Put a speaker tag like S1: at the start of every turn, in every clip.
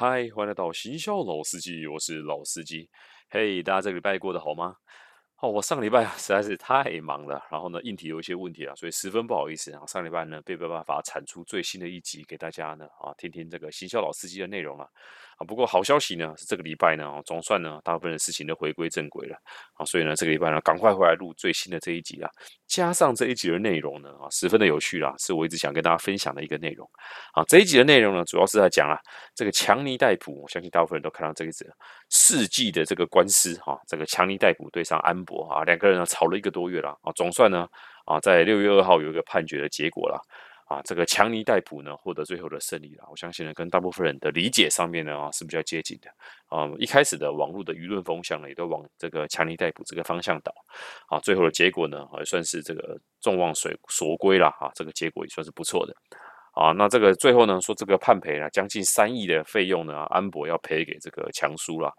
S1: 嗨，欢迎来到行销老司机，我是老司机。嘿，大家这个礼拜过得好吗？哦，我上礼拜 实在是太忙了，然后呢，硬体有一些问题啊，所以十分不好意思啊。上礼拜呢，没有办法产出最新的一集给大家呢啊，听听这个行销老司机的内容了啊。不过好消息呢，是这个礼拜呢，总算呢，大部分的事情都回归正轨了啊。所以呢，这个礼拜呢，赶快回来录最新的这一集啊。加上这一集的内容呢啊，十分的有趣啦，是我一直想跟大家分享的一个内容啊。这一集的内容呢，主要是在讲啊，这个强尼戴普，我相信大部分人都看到这个字，世纪的这个官司哈，这个强尼戴普对上安博啊，两个人呢。吵了一个多月了啊，总算呢啊，在六月二号有一个判决的结果了啊，这个强尼戴普呢获得最后的胜利了。我相信呢，跟大部分人的理解上面呢啊是比较接近的啊。一开始的网络的舆论风向呢也都往这个强尼戴普这个方向倒啊，最后的结果呢也算是这个众望所所归了啊，这个结果也算是不错的啊。那这个最后呢说这个判赔了将近三亿的费用呢，安博要赔给这个强叔了。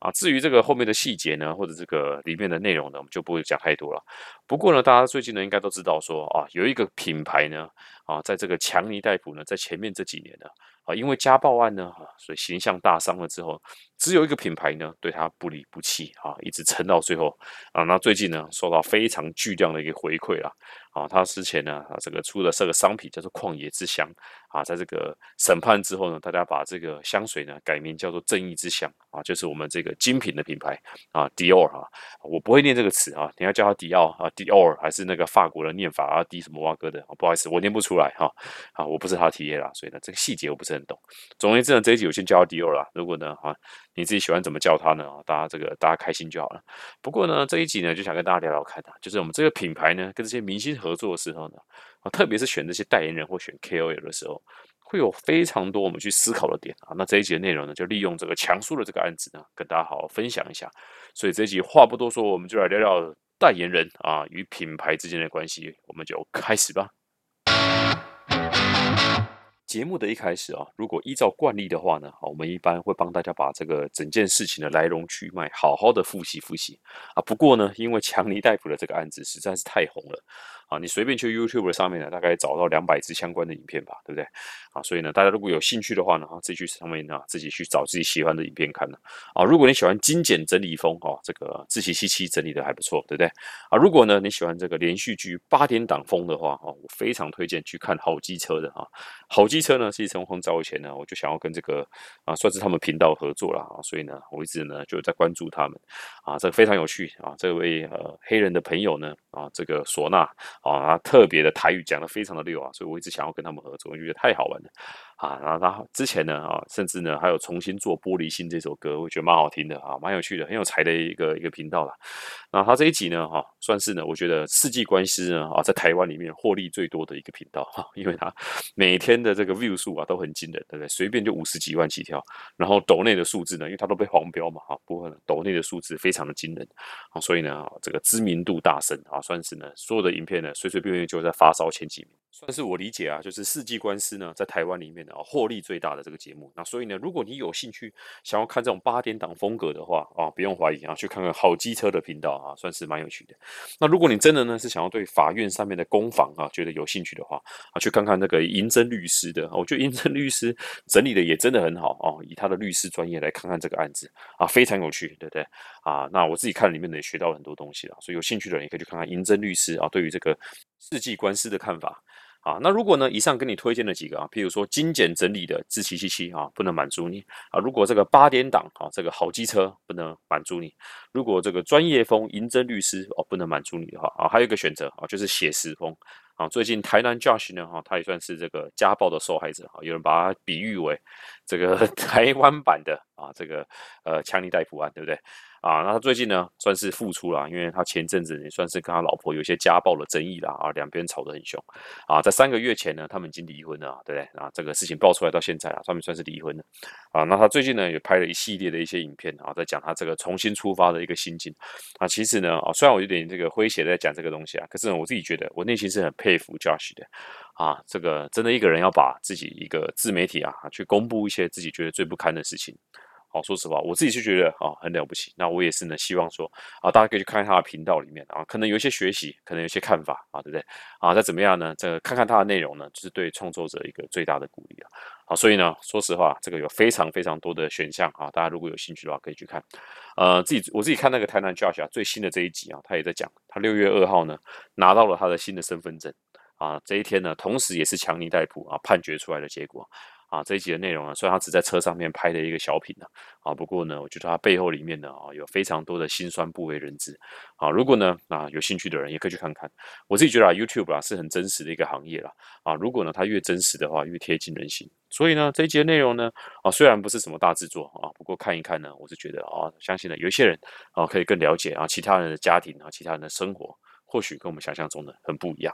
S1: 啊，至于这个后面的细节呢，或者这个里面的内容呢，我们就不会讲太多了。不过呢，大家最近呢应该都知道说啊，有一个品牌呢啊，在这个强尼戴普呢，在前面这几年呢啊，因为家暴案呢啊，所以形象大伤了之后，只有一个品牌呢对他不离不弃啊，一直撑到最后啊。那最近呢，受到非常巨量的一个回馈啦。啊，他之前呢，啊，这个出了这个商品叫做旷野之香啊，在这个审判之后呢，大家把这个香水呢改名叫做正义之香啊，就是我们这个精品的品牌啊，迪奥啊，我不会念这个词啊，你要叫他迪奥啊，迪奥还是那个法国的念法啊，迪什么哇哥的啊，不好意思，我念不出来哈啊，我不是他的 T A 啦，所以呢，这个细节我不是很懂。总而言之呢，这一集我先叫他迪奥啦，如果呢啊，你自己喜欢怎么叫他呢啊，大家这个大家开心就好了。不过呢，这一集呢就想跟大家聊聊看啊，就是我们这个品牌呢跟这些明星。合作的时候呢，啊，特别是选这些代言人或选 KOL 的时候，会有非常多我们去思考的点啊。那这一集的内容呢，就利用这个强叔的这个案子呢，跟大家好好分享一下。所以这一集话不多说，我们就来聊聊代言人啊与品牌之间的关系，我们就开始吧。节目的一开始啊，如果依照惯例的话呢，我们一般会帮大家把这个整件事情的来龙去脉好好的复习复习啊。不过呢，因为强尼戴普的这个案子实在是太红了。啊，你随便去 YouTube 上面呢，大概找到两百支相关的影片吧，对不对？啊，所以呢，大家如果有兴趣的话呢，哈，自己去上面呢，自己去找自己喜欢的影片看呢。啊，如果你喜欢精简整理风，哦，这个自习七七整理的还不错，对不对？啊，如果呢你喜欢这个连续剧八点档风的话，哦，我非常推荐去看好机车的啊。好机车呢，是从很早以前呢，我就想要跟这个啊，算是他们频道合作了啊，所以呢，我一直呢就在关注他们啊，这非常有趣啊，这位呃黑人的朋友呢啊，这个唢呐。啊，他特别的台语讲的非常的溜啊，所以我一直想要跟他们合作，我觉得太好玩了啊。然后他之前呢啊，甚至呢还有重新做《玻璃心》这首歌，我觉得蛮好听的啊，蛮有趣的，很有才的一个一个频道了。那他这一集呢哈，算是呢，我觉得世纪官司呢啊，在台湾里面获利最多的一个频道哈，因为他每天的这个 view 数啊都很惊人，对不对？随便就五十几万起跳，然后抖内的数字呢，因为他都被黄标嘛哈，不过抖内的数字非常的惊人啊，所以呢这个知名度大升啊，算是呢所有的影片呢。随随便便就在发烧前几名，算是我理解啊，就是世纪官司呢，在台湾里面的啊，获利最大的这个节目。那所以呢，如果你有兴趣想要看这种八点档风格的话啊，不用怀疑啊，去看看好机车的频道啊，算是蛮有趣的。那如果你真的呢是想要对法院上面的攻防啊，觉得有兴趣的话啊，去看看那个银针律师的，我觉得银针律师整理的也真的很好哦，以他的律师专业来看看这个案子啊，非常有趣，对不对啊？那我自己看里面呢也学到很多东西了，所以有兴趣的人也可以去看看银针律师啊，对于这个。世纪官司的看法啊，那如果呢，以上跟你推荐的几个啊，譬如说精简整理的智奇七七啊，不能满足你啊；如果这个八点档啊，这个好机车不能满足你；如果这个专业风银针律师哦，不能满足你的话啊，还有一个选择啊，就是写实风啊。最近台南 Josh 呢哈，他也算是这个家暴的受害者啊，有人把他比喻为这个 台湾版的啊，这个呃强尼戴普案，对不对？啊，那他最近呢算是复出了，因为他前阵子也算是跟他老婆有些家暴的争议啦，啊，两边吵得很凶，啊，在三个月前呢，他们已经离婚了，对不对？啊，这个事情爆出来到现在啊，他们算是离婚了，啊，那他最近呢也拍了一系列的一些影片啊，在讲他这个重新出发的一个心境，啊，其实呢，啊，虽然我有点这个诙谐在讲这个东西啊，可是我自己觉得我内心是很佩服 Josh 的，啊，这个真的一个人要把自己一个自媒体啊去公布一些自己觉得最不堪的事情。好，说实话，我自己就觉得啊很了不起。那我也是呢，希望说啊，大家可以去看看他的频道里面啊，可能有一些学习，可能有一些看法啊，对不对？啊，再怎么样呢？这个看看他的内容呢，就是对创作者一个最大的鼓励啊。好，所以呢，说实话，这个有非常非常多的选项啊，大家如果有兴趣的话，可以去看。呃，自己我自己看那个台南 Josh 啊，最新的这一集啊，他也在讲，他六月二号呢拿到了他的新的身份证啊，这一天呢，同时也是强尼戴普啊判决出来的结果。啊，这一集的内容呢，虽然他只在车上面拍的一个小品呢，啊，不过呢，我觉得他背后里面呢，啊，有非常多的辛酸不为人知。啊，如果呢，啊，有兴趣的人也可以去看看。我自己觉得啊，YouTube 啊是很真实的一个行业啦。啊，如果呢，它越真实的话，越贴近人心。所以呢，这一集的内容呢，啊，虽然不是什么大制作啊，不过看一看呢，我是觉得啊，相信呢，有一些人啊，可以更了解啊，其他人的家庭啊，其他人的生活，或许跟我们想象中的很不一样。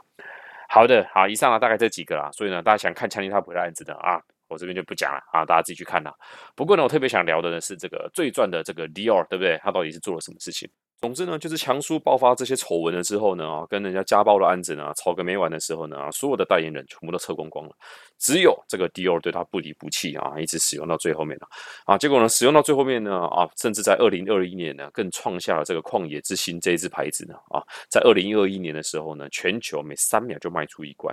S1: 好的，好，以上呢大概这几个啦。所以呢，大家想看强尼他普的案子的啊。我这边就不讲了啊，大家自己去看啦。不过呢，我特别想聊的呢是这个最赚的这个 Dior，对不对？他到底是做了什么事情？总之呢，就是强叔爆发这些丑闻了之后呢，啊，跟人家家暴的案子呢，吵个没完的时候呢，啊，所有的代言人全部都撤光光了，只有这个 Dior 对他不离不弃啊，一直使用到最后面了，啊，结果呢，使用到最后面呢，啊，甚至在二零二一年呢，更创下了这个旷野之心这一支牌子呢，啊，在二零二一年的时候呢，全球每三秒就卖出一罐，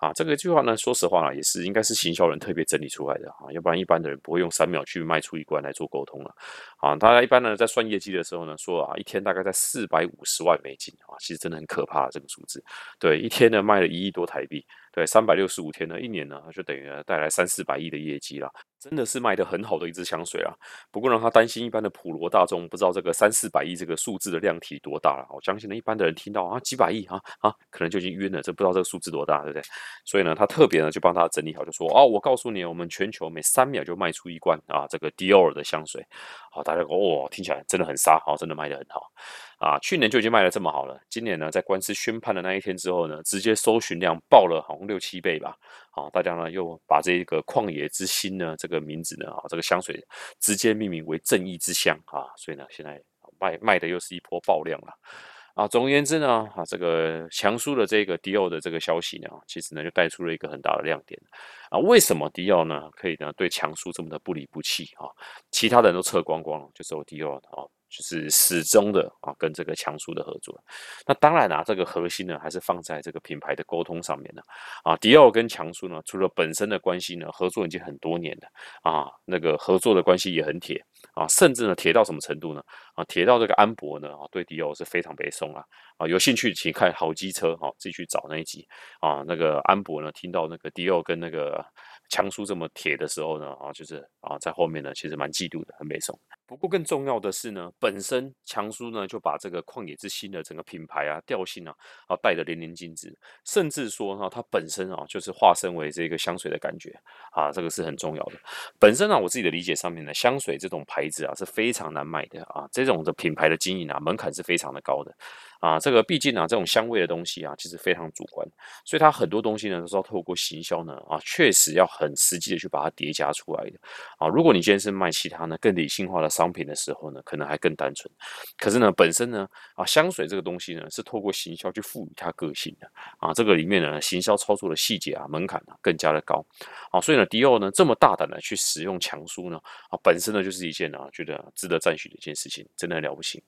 S1: 啊，这个句话呢，说实话啊，也是应该是行销人特别整理出来的啊，要不然一般的人不会用三秒去卖出一罐来做沟通了，啊，大家一般呢在算业绩的时候呢，说啊，一天。大概在四百五十万美金啊，其实真的很可怕这个数字。对，一天呢卖了一亿多台币，对，三百六十五天呢，一年呢就等于带来三四百亿的业绩了。真的是卖的很好的一支香水啊！不过呢，他担心一般的普罗大众不知道这个三四百亿这个数字的量体多大了。我相信呢，一般的人听到啊几百亿啊啊，可能就已经晕了，这不知道这个数字多大，对不对？所以呢，他特别呢就帮他整理好，就说哦，我告诉你，我们全球每三秒就卖出一罐啊这个 Dior 的香水。好，大家哦，听起来真的很杀，好，真的卖的很好啊！去年就已经卖的这么好了，今年呢，在官司宣判的那一天之后呢，直接搜寻量爆了好像六七倍吧。好，大家呢又把这个旷野之心呢这个名字呢啊，这个香水直接命名为正义之香啊，所以呢，现在卖卖的又是一波爆量了啊。总而言之呢，啊，这个强叔的这个迪奥的这个消息呢，其实呢就带出了一个很大的亮点啊。为什么迪奥呢可以呢对强叔这么的不离不弃啊？其他人都撤光光了，就只有迪奥啊。就是始终的啊，跟这个强叔的合作。那当然啊，这个核心呢，还是放在这个品牌的沟通上面呢。啊，迪奥跟强叔呢，除了本身的关系呢，合作已经很多年了啊，那个合作的关系也很铁啊，甚至呢，铁到什么程度呢？啊，铁到这个安博呢，啊，对迪奥是非常北宋啊。啊，有兴趣请看好机车哈，自己去找那一集啊。那个安博呢，听到那个迪奥跟那个强叔这么铁的时候呢，啊，就是啊，在后面呢，其实蛮嫉妒的，很北宋。不过更重要的是呢，本身强叔呢就把这个旷野之心的整个品牌啊调性啊啊带得淋漓尽致，甚至说呢，它本身啊就是化身为这个香水的感觉啊，这个是很重要的。本身呢，我自己的理解上面呢，香水这种牌子啊是非常难买的啊，这种的品牌的经营啊门槛是非常的高的。啊，这个毕竟啊，这种香味的东西啊，其实非常主观，所以它很多东西呢，都是要透过行销呢，啊，确实要很实际的去把它叠加出来的。啊，如果你今天是卖其他呢更理性化的商品的时候呢，可能还更单纯。可是呢，本身呢，啊，香水这个东西呢，是透过行销去赋予它个性的。啊，这个里面呢，行销操作的细节啊，门槛呢更加的高。啊，所以呢，迪奥呢这么大胆的去使用强叔呢，啊，本身呢就是一件啊，觉得值得赞许的一件事情，真的很了不起。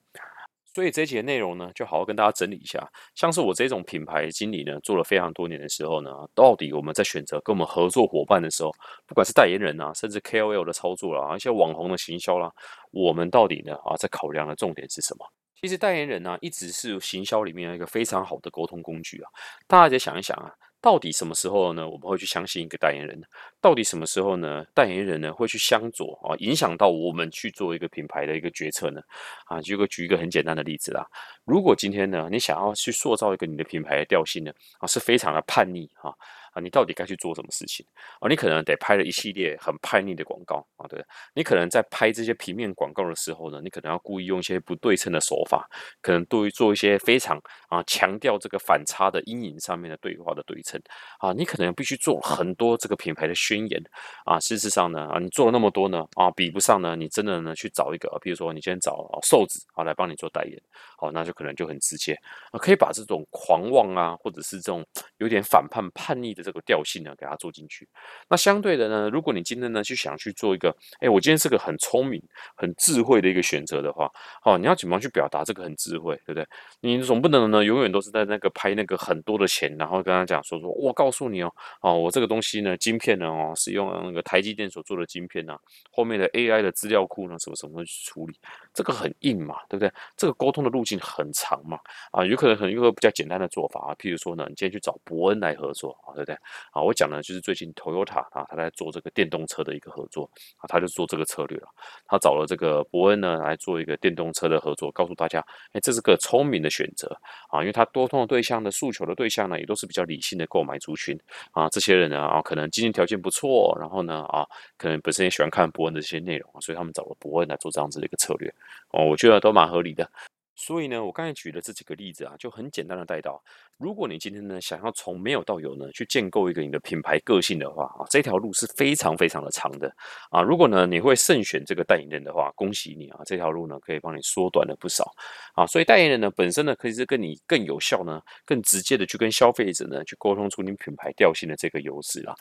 S1: 所以这节内容呢，就好好跟大家整理一下。像是我这种品牌经理呢，做了非常多年的时候呢，到底我们在选择跟我们合作伙伴的时候，不管是代言人啊，甚至 KOL 的操作啦，一些网红的行销啦，我们到底呢啊，在考量的重点是什么？其实代言人呢，一直是行销里面一个非常好的沟通工具啊。大家再想一想啊。到底什么时候呢？我们会去相信一个代言人？到底什么时候呢？代言人呢会去相左啊，影响到我们去做一个品牌的一个决策呢？啊，举个举一个很简单的例子啦。如果今天呢，你想要去塑造一个你的品牌的调性呢，啊，是非常的叛逆哈。啊，你到底该去做什么事情？啊，你可能得拍了一系列很叛逆的广告啊，对你可能在拍这些平面广告的时候呢，你可能要故意用一些不对称的手法，可能对于做一些非常啊强调这个反差的阴影上面的对话的对称啊，你可能必须做很多这个品牌的宣言啊。事实上呢，啊，你做了那么多呢，啊，比不上呢，你真的呢去找一个，比如说你今天找瘦子啊来帮你做代言，好，那就可能。就很直接啊，可以把这种狂妄啊，或者是这种 有点反叛叛逆的这个调性呢，给它做进去。那相对的呢，如果你今天呢去想去做一个，哎，我今天是个很聪明、很智慧的一个选择的话，哦，你要怎么去表达这个很智慧，对不对？你总不能呢永远都是在那个拍那个很多的钱，然后跟他讲说说，我告诉你哦，哦，我这个东西呢，晶片呢，哦，是用那个台积电所做的晶片呢，后面的 AI 的资料库呢，什么什么去处理，这个很硬嘛，对不对？这个沟通的路径很很长嘛，啊，有可能很一个比较简单的做法啊，譬如说呢，你今天去找伯恩来合作啊，对不对？啊，我讲的就是最近 Toyota 啊，他在做这个电动车的一个合作啊，他就做这个策略了，他找了这个伯恩呢来做一个电动车的合作，告诉大家，哎，这是个聪明的选择啊，因为他多通的对象的诉求的对象呢，也都是比较理性的购买族群啊，这些人呢啊，可能经济条件不错，然后呢啊，可能本身也喜欢看伯恩的这些内容，所以他们找了伯恩来做这样子的一个策略哦，我觉得都蛮合理的。所以呢，我刚才举的这几个例子啊，就很简单的带到，如果你今天呢想要从没有到有呢去建构一个你的品牌个性的话啊，这条路是非常非常的长的啊。如果呢你会慎选这个代言人的话，恭喜你啊，这条路呢可以帮你缩短了不少啊。所以代言人呢本身呢可以是跟你更有效呢、更直接的去跟消费者呢去沟通出你品牌调性的这个优势啦。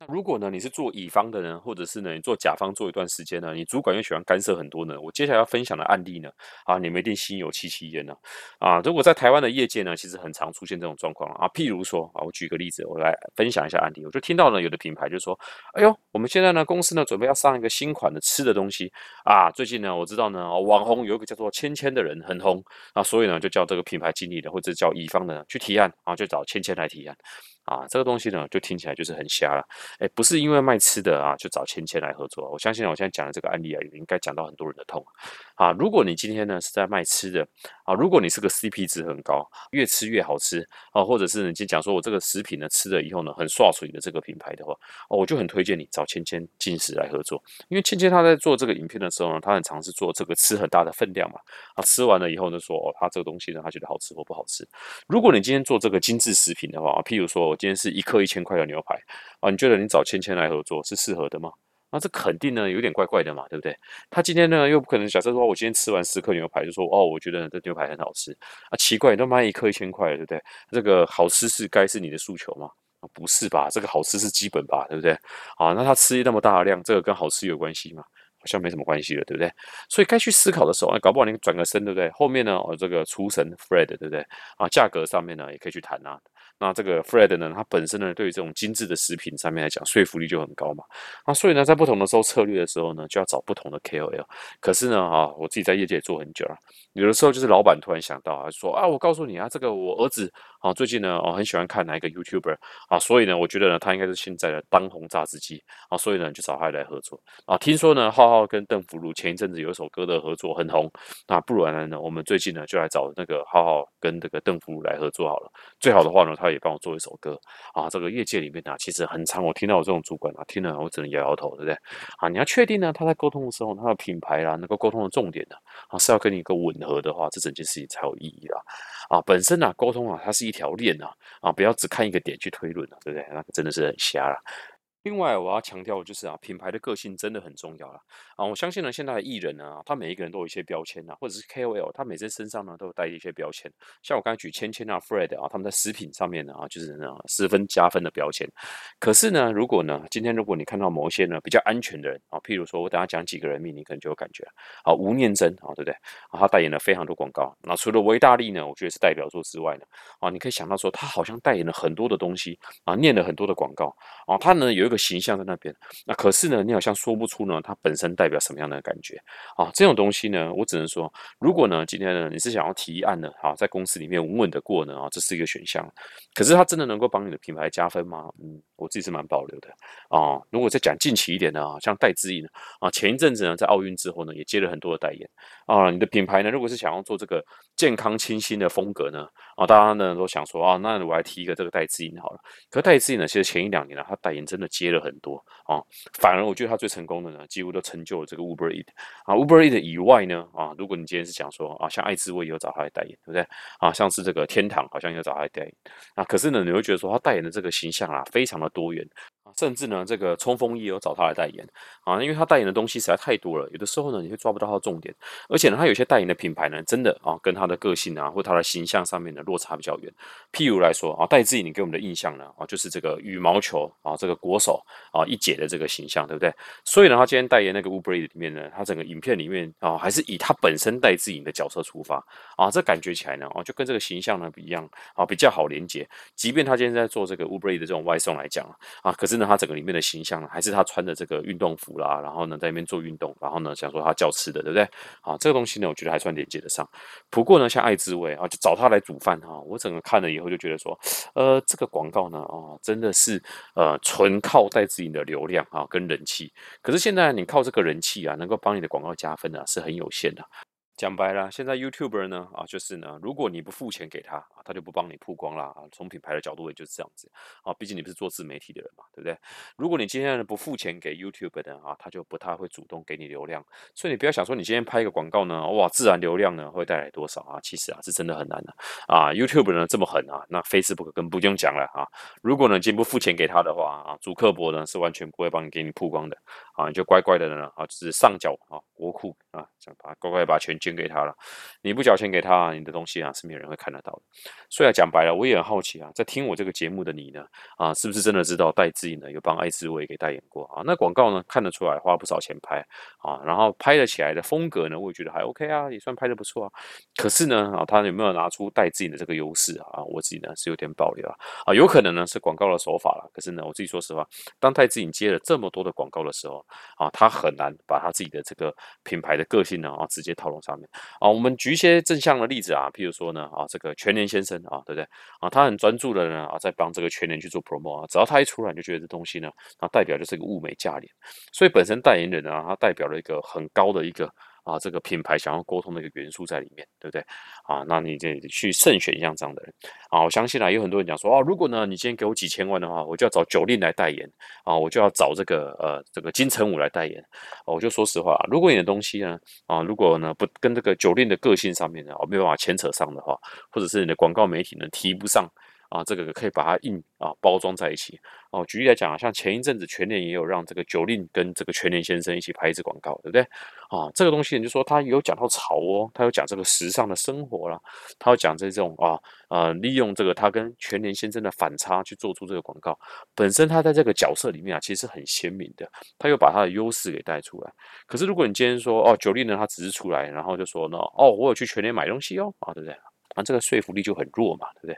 S1: 那如果呢，你是做乙方的人，或者是呢，你做甲方做一段时间呢，你主管又喜欢干涉很多呢，我接下来要分享的案例呢，啊，你们一定心有戚戚焉呢，啊，如果在台湾的业界呢，其实很常出现这种状况啊，譬如说啊，我举个例子，我来分享一下案例，我就听到呢，有的品牌就说，哎呦，我们现在呢，公司呢，准备要上一个新款的吃的东西啊，最近呢，我知道呢，网红有一个叫做芊芊的人很红啊，所以呢，就叫这个品牌经理的或者叫乙方的去提案啊，就找芊芊来提案。啊，这个东西呢，就听起来就是很瞎了。哎，不是因为卖吃的啊，就找芊芊来合作。我相信我现在讲的这个案例啊，也应该讲到很多人的痛。啊如果你今天呢是在卖吃的啊，如果你是个 CP 值很高，越吃越好吃啊，或者是你讲说我这个食品呢吃了以后呢很刷水的这个品牌的话，哦，我就很推荐你找芊芊进食来合作。因为芊芊她在做这个影片的时候呢，她很尝试做这个吃很大的分量嘛。啊，吃完了以后呢说哦，她这个东西呢，她觉得好吃或不好吃。如果你今天做这个精致食品的话，譬如说我。今天是一克一千块的牛排啊，你觉得你找芊芊来合作是适合的吗？那这肯定呢有点怪怪的嘛，对不对？他今天呢又不可能假设说我今天吃完十克牛排就说哦，我觉得这牛排很好吃啊，奇怪，都卖一克一千块，对不对？这个好吃是该是你的诉求吗？不是吧？这个好吃是基本吧，对不对？啊，那他吃那么大的量，这个跟好吃有关系吗？好像没什么关系了，对不对？所以该去思考的时候，搞不好你转个身，对不对？后面呢，哦，这个厨神 Fred，对不对？啊，价格上面呢也可以去谈啊。那这个 Fred 呢，他本身呢，对于这种精致的食品上面来讲，说服力就很高嘛。那所以呢，在不同的时候策略的时候呢，就要找不同的 KOL。可是呢，啊，我自己在业界也做很久了，有的时候就是老板突然想到啊，说啊，我告诉你啊，这个我儿子啊，最近呢，我，很喜欢看哪一个 YouTuber 啊，所以呢，我觉得呢，他应该是现在的当红榨汁机啊，所以呢，就找他来合作啊。听说呢，浩浩跟邓福如前一阵子有一首歌的合作很红，那不然呢，我们最近呢，就来找那个浩浩跟这个邓福如来合作好了。最好的话呢，他也帮我做一首歌。啊，这个业界里面呢，其实很长。我听到我这种主管啊，听了我只能摇摇头，对不对？啊，你要确定呢，他在沟通的时候，他的品牌啦，能够沟通的重点呢，啊，是要跟你一个吻合的话，这整件事情才有意义啦。啊，本身呢，沟通啊，它是一条链啊，啊，不要只看一个点去推论了，对不对？那真的是很瞎了。另外，我要强调的就是啊，品牌的个性真的很重要了啊！我相信呢，现在的艺人呢，他每一个人都有一些标签啊，或者是 KOL，他每次身上呢都有带一些标签。像我刚才举芊芊啊、Fred 啊，他们在食品上面呢啊，就是呢十分加分的标签。可是呢，如果呢，今天如果你看到某些呢比较安全的人啊，譬如说我等下讲几个人名，你可能就有感觉啊，吴念真啊，对不对？啊，他代言了非常多广告。那除了维大利呢，我觉得是代表作之外呢，啊，你可以想到说，他好像代言了很多的东西啊，念了很多的广告啊，他呢有一个形象在那边。那可是呢，你好像说不出呢，它本身代表什么样的感觉啊？这种东西呢，我只能说，如果呢，今天呢，你是想要提案呢啊，在公司里面稳稳的过呢啊，这是一个选项。可是它真的能够帮你的品牌加分吗？嗯，我自己是蛮保留的啊。如果再讲近期一点的啊，像戴资颖啊，前一阵子呢，在奥运之后呢，也接了很多的代言啊。你的品牌呢，如果是想要做这个健康清新的风格呢啊，大家呢都想说啊，那我来提一个这个戴资颖好了。可戴资颖呢，其实前一两年呢，他代言真的接了很多。啊，反而我觉得他最成功的呢，几乎都成就了这个 Uber e a t 啊，Uber e a t 以外呢，啊，如果你今天是讲说啊，像爱滋味也有找他来代言，对不对？啊，像是这个天堂好像也有找他来代言，啊，可是呢，你会觉得说他代言的这个形象啊，非常的多元。甚至呢，这个冲锋衣有找他来代言啊，因为他代言的东西实在太多了，有的时候呢，你会抓不到他的重点，而且呢，他有些代言的品牌呢，真的啊，跟他的个性啊，或他的形象上面的落差比较远。譬如来说啊，戴志颖，你给我们的印象呢啊，就是这个羽毛球啊，这个国手啊一姐的这个形象，对不对？所以呢，他今天代言那个 Uber 里面呢，他整个影片里面啊，还是以他本身戴志颖的角色出发啊，这感觉起来呢，啊，就跟这个形象呢不一样啊，比较好连接。即便他今天在做这个 Uber 的这种外送来讲啊，可是那，他整个里面的形象还是他穿的这个运动服啦，然后呢，在那边做运动，然后呢，想说他叫吃的，对不对？啊，这个东西呢，我觉得还算连接得上。不过呢，像爱滋味啊，就找他来煮饭哈，我整个看了以后就觉得说，呃，这个广告呢，啊，真的是呃，纯靠带自己的流量啊，跟人气。可是现在你靠这个人气啊，能够帮你的广告加分啊，是很有限的。讲白了，现在 YouTuber 呢，啊，就是呢，如果你不付钱给他啊，他就不帮你曝光啦。啊。从品牌的角度也就是这样子啊，毕竟你不是做自媒体的人嘛，对不对？如果你今天呢不付钱给 YouTuber 的啊，他就不太会主动给你流量。所以你不要想说你今天拍一个广告呢，哇，自然流量呢会带来多少啊？其实啊是真的很难的啊。YouTuber 呢这么狠啊，那 Facebook 更不用讲了啊。如果呢今天不付钱给他的话啊，主客博呢是完全不会帮你给你曝光的啊，你就乖乖的呢啊，就是上缴啊国库，把乖乖把钱捐。给他了，你不缴钱给他，你的东西啊是没有人会看得到的。所以啊，讲白了，我也很好奇啊，在听我这个节目的你呢，啊，是不是真的知道戴志颖呢有帮艾滋味给代言过啊？那广告呢看得出来花不少钱拍啊，然后拍了起来的风格呢，我也觉得还 OK 啊，也算拍的不错啊。可是呢，啊，他有没有拿出戴志颖的这个优势啊？我自己呢是有点保留啊，啊，有可能呢是广告的手法了。可是呢，我自己说实话，当戴志颖接了这么多的广告的时候啊，他很难把他自己的这个品牌的个性呢啊直接套用上面。啊，我们举一些正向的例子啊，譬如说呢，啊，这个全年先生啊，对不对？啊，他很专注的呢，啊，在帮这个全年去做 promo 啊，只要他一出来，就觉得这东西呢，啊，代表就是一个物美价廉，所以本身代言人呢，他代表了一个很高的一个。啊，这个品牌想要沟通的一个元素在里面，对不对？啊，那你这去慎选像这样的人啊，我相信啊，有很多人讲说，哦，如果呢，你今天给我几千万的话，我就要找九令来代言啊，我就要找这个呃这个金城武来代言。我就说实话，如果你的东西呢，啊，如果呢不跟这个九令的个性上面呢，我没有办法牵扯上的话，或者是你的广告媒体呢提不上。啊，这个可以把它印啊包装在一起哦。举例来讲啊，像前一阵子全年也有让这个九令跟这个全年先生一起拍一支广告，对不对？啊，这个东西你就说他有讲到潮哦，他有讲这个时尚的生活啦，他有讲这种啊呃利用这个他跟全年先生的反差去做出这个广告。本身他在这个角色里面啊，其实很鲜明的，他又把他的优势给带出来。可是如果你今天说哦九令呢，他只是出来，然后就说呢哦我有去全年买东西哦啊，对不对？啊这个说服力就很弱嘛，对不对？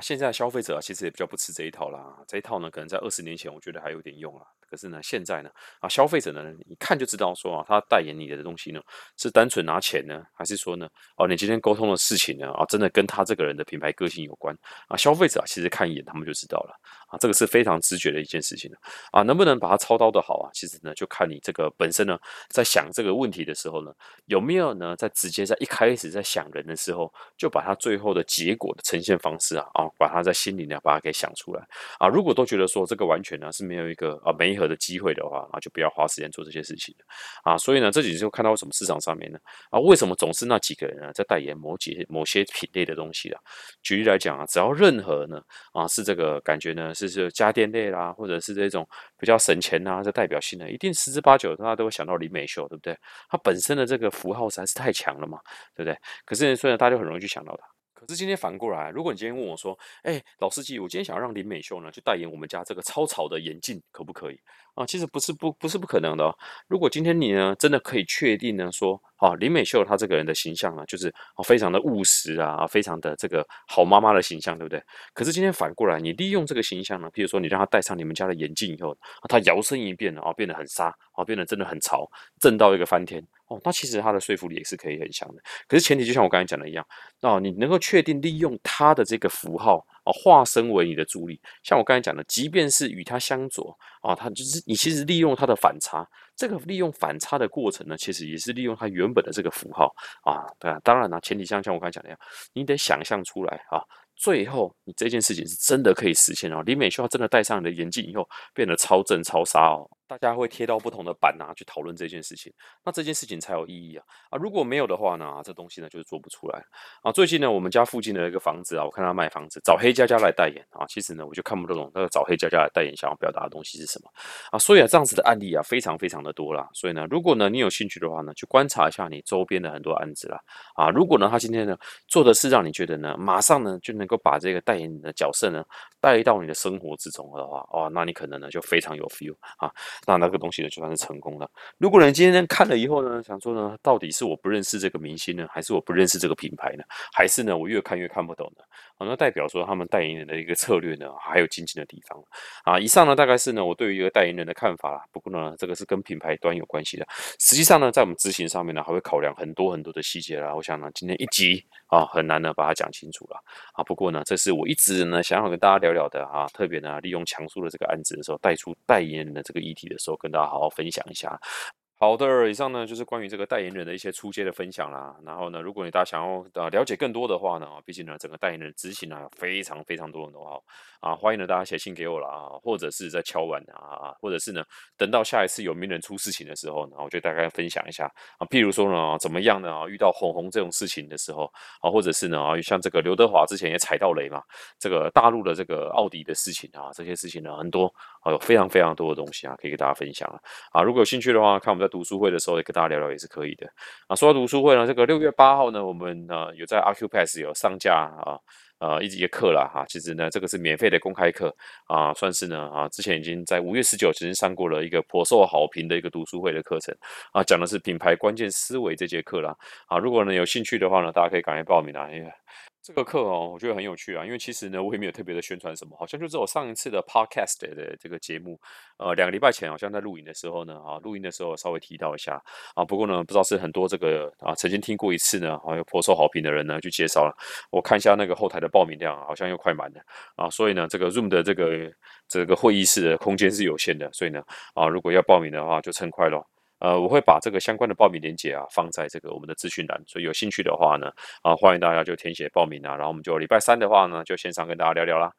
S1: 现在消费者其实也比较不吃这一套啦，这一套呢，可能在二十年前我觉得还有点用啊。可是呢，现在呢，啊，消费者呢，一看就知道说啊，他代言你的东西呢，是单纯拿钱呢，还是说呢，哦，你今天沟通的事情呢，啊，真的跟他这个人的品牌个性有关啊？消费者其实看一眼他们就知道了啊，这个是非常直觉的一件事情啊，能不能把它操刀的好啊？其实呢，就看你这个本身呢，在想这个问题的时候呢，有没有呢，在直接在一开始在想人的时候，就把他最后的结果的呈现方式啊，啊，把他在心里呢，把它给想出来啊。如果都觉得说这个完全呢是没有一个啊没合。的机会的话，那就不要花时间做这些事情啊。所以呢，这几就看到什么市场上面呢？啊，为什么总是那几个人呢在代言某几某些品类的东西啊？举例来讲啊，只要任何呢啊是这个感觉呢是是家电类啦，或者是这种比较省钱啊这代表性的，一定十之八九大家都会想到林美秀，对不对？它本身的这个符号实在是太强了嘛，对不对？可是虽然大家很容易去想到它。可是今天反过来，如果你今天问我说：“哎，老司机，我今天想要让林美秀呢去代言我们家这个超潮的眼镜，可不可以？”啊，其实不是不不是不可能的哦。如果今天你呢真的可以确定呢说，啊，林美秀她这个人的形象呢，就是啊非常的务实啊，非常的这个好妈妈的形象，对不对？可是今天反过来，你利用这个形象呢，譬如说你让她戴上你们家的眼镜以后，她摇身一变啊，变得很沙，啊，变得真的很潮，震到一个翻天。哦，那其实她的说服力也是可以很强的。可是前提就像我刚才讲的一样，哦，你能够确定利用她的这个符号化身为你的助力。像我刚才讲的，即便是与他相左啊，他就是你其实利用他的反差。这个利用反差的过程呢，其实也是利用他原本的这个符号啊。对啊，当然了，前提像像我刚才讲的样，你得想象出来啊，最后你这件事情是真的可以实现哦。李美秀真的戴上你的眼镜以后，变得超正超杀哦。大家会贴到不同的版啊，去讨论这件事情，那这件事情才有意义啊啊！如果没有的话呢，这东西呢就是做不出来啊。最近呢，我们家附近的一个房子啊，我看他卖房子，找黑佳佳来代言啊。其实呢，我就看不懂那个找黑佳佳来代言想要表达的东西是什么啊。所以啊，这样子的案例啊，非常非常的多啦。所以呢，如果呢你有兴趣的话呢，去观察一下你周边的很多案子啦啊。如果呢他今天呢做的是让你觉得呢，马上呢就能够把这个代言的角色呢带到你的生活之中的话，哦，那你可能呢就非常有 feel 啊。那那个东西呢，就算是成功了。如果你今天看了以后呢，想说呢，到底是我不认识这个明星呢，还是我不认识这个品牌呢，还是呢，我越看越看不懂呢？那代表说他们代言人的一个策略呢，还有精进的地方啊。以上呢，大概是呢我对于一个代言人的看法啦。不过呢，这个是跟品牌端有关系的。实际上呢，在我们执行上面呢，还会考量很多很多的细节啦。我想呢，今天一集啊，很难呢把它讲清楚了啊。不过呢，这是我一直呢想要跟大家聊聊的啊，特别呢利用强叔的这个案子的时候，带出代言人的这个议题。的时候，跟大家好好分享一下。好的，以上呢就是关于这个代言人的一些出街的分享啦。然后呢，如果你大家想要呃了解更多的话呢，毕竟呢整个代言人执行啊非常非常多的话啊，欢迎呢大家写信给我了啊，或者是在敲碗啊，或者是呢等到下一次有名人出事情的时候呢，我就大概分享一下啊，譬如说呢怎么样呢啊，遇到红红这种事情的时候啊，或者是呢啊像这个刘德华之前也踩到雷嘛，这个大陆的这个奥迪的事情啊，这些事情呢很多啊有非常非常多的东西啊可以给大家分享啊啊，如果有兴趣的话，看我们在。读书会的时候也跟大家聊聊也是可以的啊。说到读书会呢，这个六月八号呢，我们呢有在 Acupass 有上架啊呃一节课了哈。其实呢，这个是免费的公开课啊，算是呢啊，之前已经在五月十九已经上过了一个颇受好评的一个读书会的课程啊，讲的是品牌关键思维这节课啦啊。如果呢有兴趣的话呢，大家可以赶快报名啊，因为。这个课哦，我觉得很有趣啊，因为其实呢，我也没有特别的宣传什么，好像就是我上一次的 podcast 的这个节目，呃，两个礼拜前好像在录影的时候呢，啊，录音的时候稍微提到一下。啊，不过呢，不知道是很多这个啊曾经听过一次呢，好像颇受好评的人呢去介绍了，我看一下那个后台的报名量，好像又快满了。啊，所以呢，这个 Zoom 的这个这个会议室的空间是有限的，所以呢，啊，如果要报名的话，就趁快咯。呃，我会把这个相关的报名链接啊放在这个我们的资讯栏，所以有兴趣的话呢，啊，欢迎大家就填写报名啊，然后我们就礼拜三的话呢，就线上跟大家聊聊啦。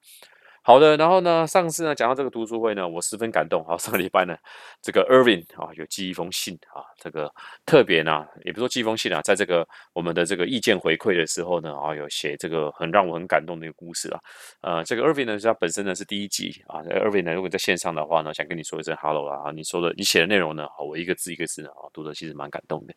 S1: 好的，然后呢，上次呢讲到这个读书会呢，我十分感动。好，上个礼拜呢，这个 Irving 啊有寄一封信啊，这个特别呢，也不说寄封信啊，在这个我们的这个意见回馈的时候呢，啊有写这个很让我很感动的一个故事啊。呃，这个 Irving 呢，他本身呢是第一季啊，Irving 呢如果在线上的话呢，想跟你说一声 Hello 啊，你说的你写的内容呢，我一个字一个字啊读的其实蛮感动的。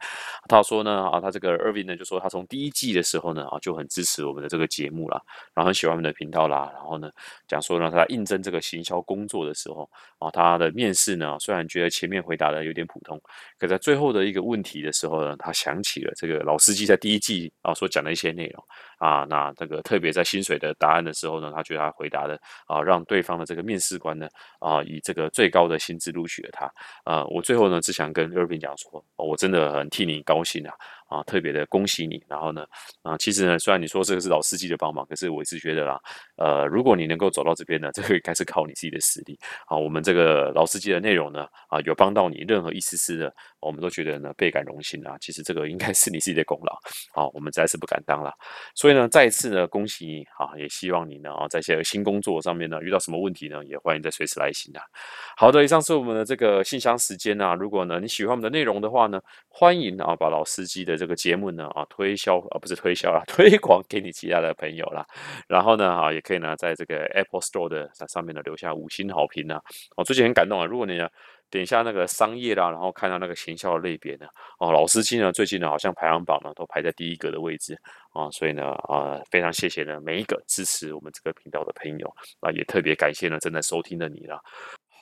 S1: 他说呢啊，他这个 Irving 呢就说他从第一季的时候呢啊就很支持我们的这个节目啦，然后很喜欢我们的频道啦，然后呢讲。说让他应征这个行销工作的时候啊，他的面试呢，虽然觉得前面回答的有点普通，可在最后的一个问题的时候呢，他想起了这个老司机在第一季啊所讲的一些内容啊，那这个特别在薪水的答案的时候呢，他觉得他回答的啊，让对方的这个面试官呢啊，以这个最高的薪资录取了他啊。我最后呢，只想跟二平讲说，我真的很替你高兴啊。啊，特别的恭喜你！然后呢，啊，其实呢，虽然你说这个是老司机的帮忙，可是我一直觉得啦，呃，如果你能够走到这边呢，这个应该是靠你自己的实力。啊，我们这个老司机的内容呢，啊，有帮到你任何一丝丝的，我们都觉得呢倍感荣幸啊。其实这个应该是你自己的功劳，啊，我们再次不敢当了。所以呢，再一次呢，恭喜你啊，也希望你呢，啊，在些新工作上面呢，遇到什么问题呢，也欢迎再随时来信啊。好的，以上是我们的这个信箱时间啊。如果呢你喜欢我们的内容的话呢，欢迎啊把老司机的。这个节目呢啊推销啊不是推销啦，推广给你其他的朋友啦。然后呢啊也可以呢在这个 Apple Store 的上面呢留下五星好评呢。我最近很感动啊，如果你呢点一下那个商业啦，然后看到那个行销的类别呢，哦老司机呢最近呢好像排行榜呢都排在第一个的位置啊，所以呢啊非常谢谢呢每一个支持我们这个频道的朋友啊，也特别感谢呢正在收听的你了。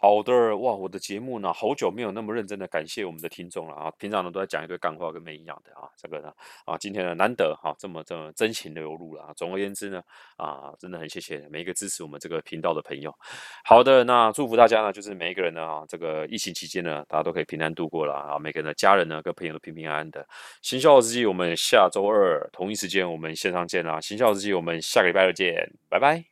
S1: 好的哇，我的节目呢，好久没有那么认真的感谢我们的听众了啊！平常呢都在讲一堆干话跟没营养的啊，这个呢啊，今天呢难得哈这么这么真情流露了啊。总而言之呢啊，真的很谢谢每一个支持我们这个频道的朋友。好的，那祝福大家呢，就是每一个人呢啊，这个疫情期间呢，大家都可以平安度过了啊，每个人的家人呢跟朋友都平平安安的。行销日记，我们下周二同一时间我们线上见啦！行销日记，我们下个礼拜二见，拜拜。